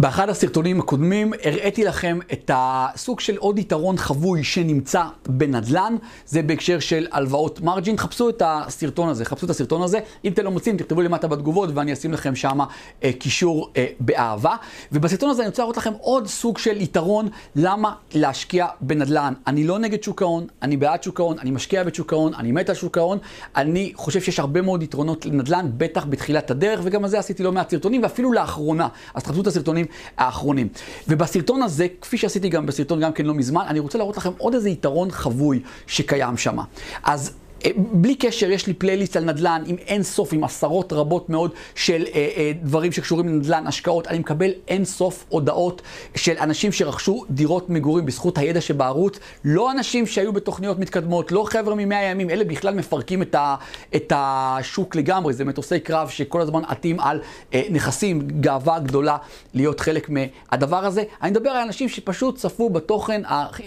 באחד הסרטונים הקודמים הראיתי לכם את הסוג של עוד יתרון חבוי שנמצא בנדל"ן, זה בהקשר של הלוואות margin. חפשו את הסרטון הזה, חפשו את הסרטון הזה. אם אתם לא מוצאים, תכתבו למטה בתגובות ואני אשים לכם שם אה, קישור אה, באהבה. ובסרטון הזה אני רוצה להראות לכם עוד סוג של יתרון למה להשקיע בנדל"ן. אני לא נגד שוק ההון, אני בעד שוק ההון, אני משקיע בשוק ההון, אני מת על שוק ההון. אני חושב שיש הרבה מאוד יתרונות לנדל"ן, בטח בתחילת הדרך, וגם על זה עשיתי לא מעט סרטונים, ואפילו לאחרונה. אז תחפשו את הסרטונים האחרונים. ובסרטון הזה, כפי שעשיתי גם בסרטון גם כן לא מזמן, אני רוצה להראות לכם עוד איזה יתרון חבוי שקיים שם. אז בלי קשר, יש לי פלייליסט על נדל"ן עם אין סוף, עם עשרות רבות מאוד של אה, אה, דברים שקשורים לנדל"ן, השקעות. אני מקבל אין סוף הודעות של אנשים שרכשו דירות מגורים בזכות הידע שבערוץ. לא אנשים שהיו בתוכניות מתקדמות, לא חבר'ה ממאה ימים, אלה בכלל מפרקים את, ה, את השוק לגמרי. זה מטוסי קרב שכל הזמן עטים על אה, נכסים, גאווה גדולה להיות חלק מהדבר הזה. אני מדבר על אנשים שפשוט צפו בתוכן,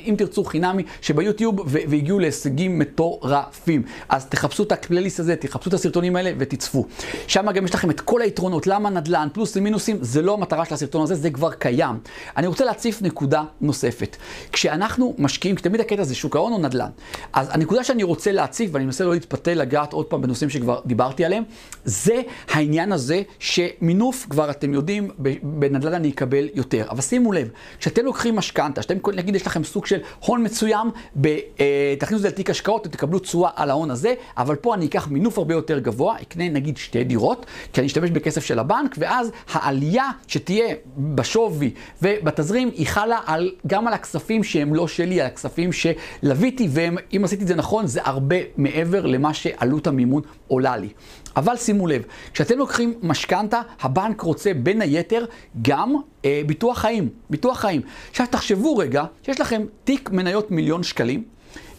אם תרצו חינמי, שביוטיוב והגיעו להישגים מטורפים. אז תחפשו את הפלייליסט הזה, תחפשו את הסרטונים האלה ותצפו. שם גם יש לכם את כל היתרונות, למה נדל"ן, פלוס ומינוסים, זה לא המטרה של הסרטון הזה, זה כבר קיים. אני רוצה להציף נקודה נוספת. כשאנחנו משקיעים, תמיד הקטע זה שוק ההון או נדל"ן. אז הנקודה שאני רוצה להציף, ואני מנסה לא להתפתל לגעת עוד פעם בנושאים שכבר דיברתי עליהם, זה העניין הזה שמינוף, כבר אתם יודעים, בנדל"ן אני אקבל יותר. אבל שימו לב, כשאתם לוקחים משכנתה, שאתם נגיד יש לכם סוג של הון מסוים, אה, תכניסו את זה לתיק השקעות ותקבלו תשואה על ההון הזה, אבל פה אני אקח מינוף הרבה יותר גבוה, אקנה נגיד שתי דירות, כי אני אשתמש בכסף של הבנק, ואז העלייה שתהיה בשווי ובתזרים, היא חלה על, גם על הכספים שהם לא שלי, על הכספים שלוויתי, ואם עשיתי את זה נכון, זה הרבה מעבר למה שעלות המימון עולה לי. אבל שימו לב, כשאתם לוקחים משכנתה, הבנק רוצה בין היתר גם אה, ביטוח חיים. ביטוח חיים. עכשיו תחשבו רגע, שיש לכם תיק מניות מיליון שקלים,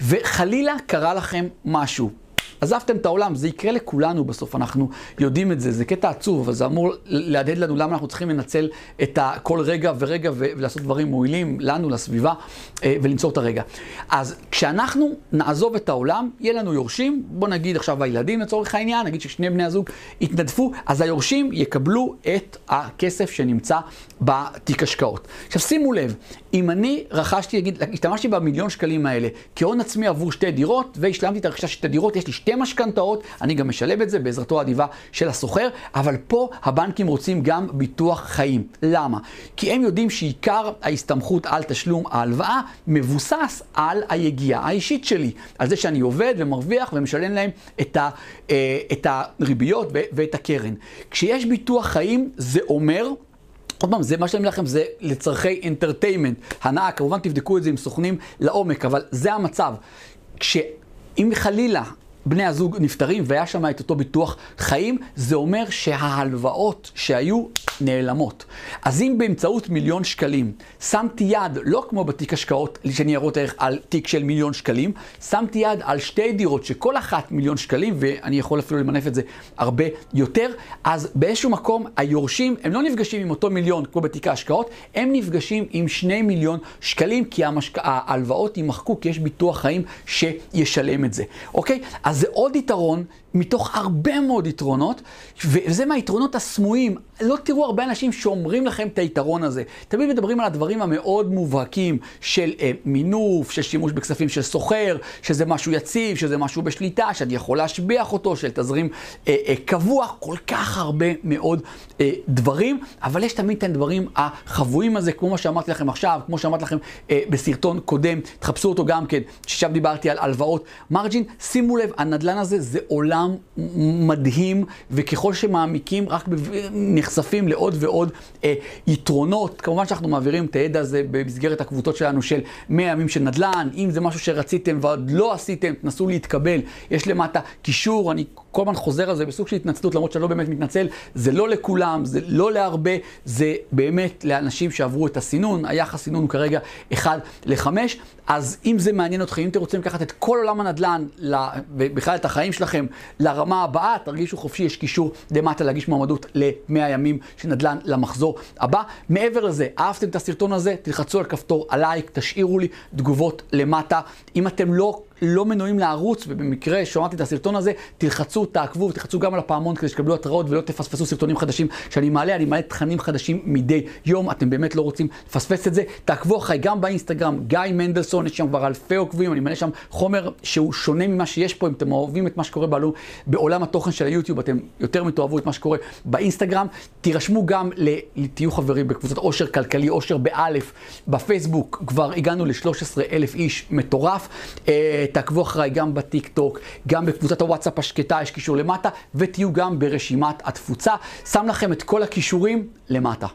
וחלילה קרה לכם משהו. עזבתם את העולם, זה יקרה לכולנו בסוף, אנחנו יודעים את זה, זה קטע עצוב, אבל זה אמור להדהד לנו למה אנחנו צריכים לנצל את כל רגע ורגע ולעשות דברים מועילים לנו, לסביבה, אה, ולמצוא את הרגע. אז כשאנחנו נעזוב את העולם, יהיה לנו יורשים, בוא נגיד עכשיו הילדים לצורך העניין, נגיד ששני בני הזוג יתנדפו, אז היורשים יקבלו את הכסף שנמצא בתיק השקעות. עכשיו שימו לב, אם אני רכשתי, נגיד, השתמשתי במיליון שקלים האלה כהון עצמי עבור שתי דירות, והשלמתי את הרכישה של שתי דירות, יש לי שתי משכנתאות, אני גם משלם את זה בעזרתו האדיבה של הסוחר, אבל פה הבנקים רוצים גם ביטוח חיים. למה? כי הם יודעים שעיקר ההסתמכות על תשלום ההלוואה מבוסס על היגיעה האישית שלי, על זה שאני עובד ומרוויח ומשלם להם את, ה, אה, את הריביות ואת הקרן. כשיש ביטוח חיים, זה אומר... עוד פעם, זה מה שאני אומר לכם, זה לצורכי אינטרטיימנט, הנאה, כמובן תבדקו את זה עם סוכנים לעומק, אבל זה המצב. כשאם חלילה בני הזוג נפטרים והיה שם את אותו ביטוח חיים, זה אומר שההלוואות שהיו נעלמות. אז אם באמצעות מיליון שקלים שמתי יד, לא כמו בתיק השקעות, שניירות ערך על תיק של מיליון שקלים, שמתי יד על שתי דירות שכל אחת מיליון שקלים, ואני יכול אפילו למנף את זה הרבה יותר, אז באיזשהו מקום היורשים, הם לא נפגשים עם אותו מיליון כמו בתיק ההשקעות, הם נפגשים עם שני מיליון שקלים, כי המשק... ההלוואות יימחקו, כי יש ביטוח חיים שישלם את זה. אוקיי? זה עוד יתרון מתוך הרבה מאוד יתרונות, וזה מהיתרונות הסמויים. לא תראו הרבה אנשים שאומרים לכם את היתרון הזה. תמיד מדברים על הדברים המאוד מובהקים של אה, מינוף, של שימוש בכספים של סוחר, שזה משהו יציב, שזה משהו בשליטה, שאני יכול להשביח אותו, של תזרים אה, אה, קבוע, כל כך הרבה מאוד אה, דברים, אבל יש תמיד את הדברים החבויים הזה, כמו מה שאמרתי לכם עכשיו, כמו שאמרתי לכם אה, בסרטון קודם, תחפשו אותו גם כן, ששם דיברתי על הלוואות מרג'ין. שימו לב, הנדלן הזה זה עולם. מדהים, וככל שמעמיקים רק נחשפים לעוד ועוד אה, יתרונות. כמובן שאנחנו מעבירים את הידע הזה במסגרת הקבוצות שלנו של 100 ימים של נדל"ן, אם זה משהו שרציתם ועוד לא עשיתם, תנסו להתקבל. יש למטה קישור, אני כל הזמן חוזר על זה בסוג של התנצלות, למרות שאני לא באמת מתנצל, זה לא לכולם, זה לא להרבה, זה באמת לאנשים שעברו את הסינון, היחס סינון הוא כרגע 1 ל-5, אז אם זה מעניין אתכם, אם אתם רוצים לקחת את כל עולם הנדל"ן, ובכלל את החיים שלכם, לרמה הבאה, תרגישו חופשי, יש קישור למטה להגיש מועמדות ל-100 ימים של נדל"ן למחזור הבא. מעבר לזה, אהבתם את הסרטון הזה, תלחצו על כפתור הלייק, תשאירו לי תגובות למטה. אם אתם לא לא מנויים לערוץ, ובמקרה שמעתי את הסרטון הזה, תלחצו, תעקבו, תלחצו גם על הפעמון כדי שתקבלו התראות ולא תפספסו סרטונים חדשים שאני מעלה, אני מעלה תכנים חדשים מדי יום, אתם באמת לא רוצים לפספס את זה. תעקבו אחריי גם באינסטגרם, גיא מנדלסון, יש שם כבר אלפי עוקבים, אני מעלה שם חומר שהוא שונה ממה שיש פה, אם אתם אוהבים את מה שקורה בעלו, בעולם התוכן של היוטיוב, אתם יותר מתאהבו את מה שקורה באינסטגרם. תירשמו גם, תהיו חברים בקבוצת עושר כלכלי, עושר באלף, בפייסבוק, כבר הגענו ל-13 אלף איש, מטורף. תעקבו אחריי גם בטיק טוק, גם בקבוצת הוואטסאפ השקטה, יש קישור למטה, ותהיו גם ברשימת התפוצה. שם לכם את כל הכישורים למטה.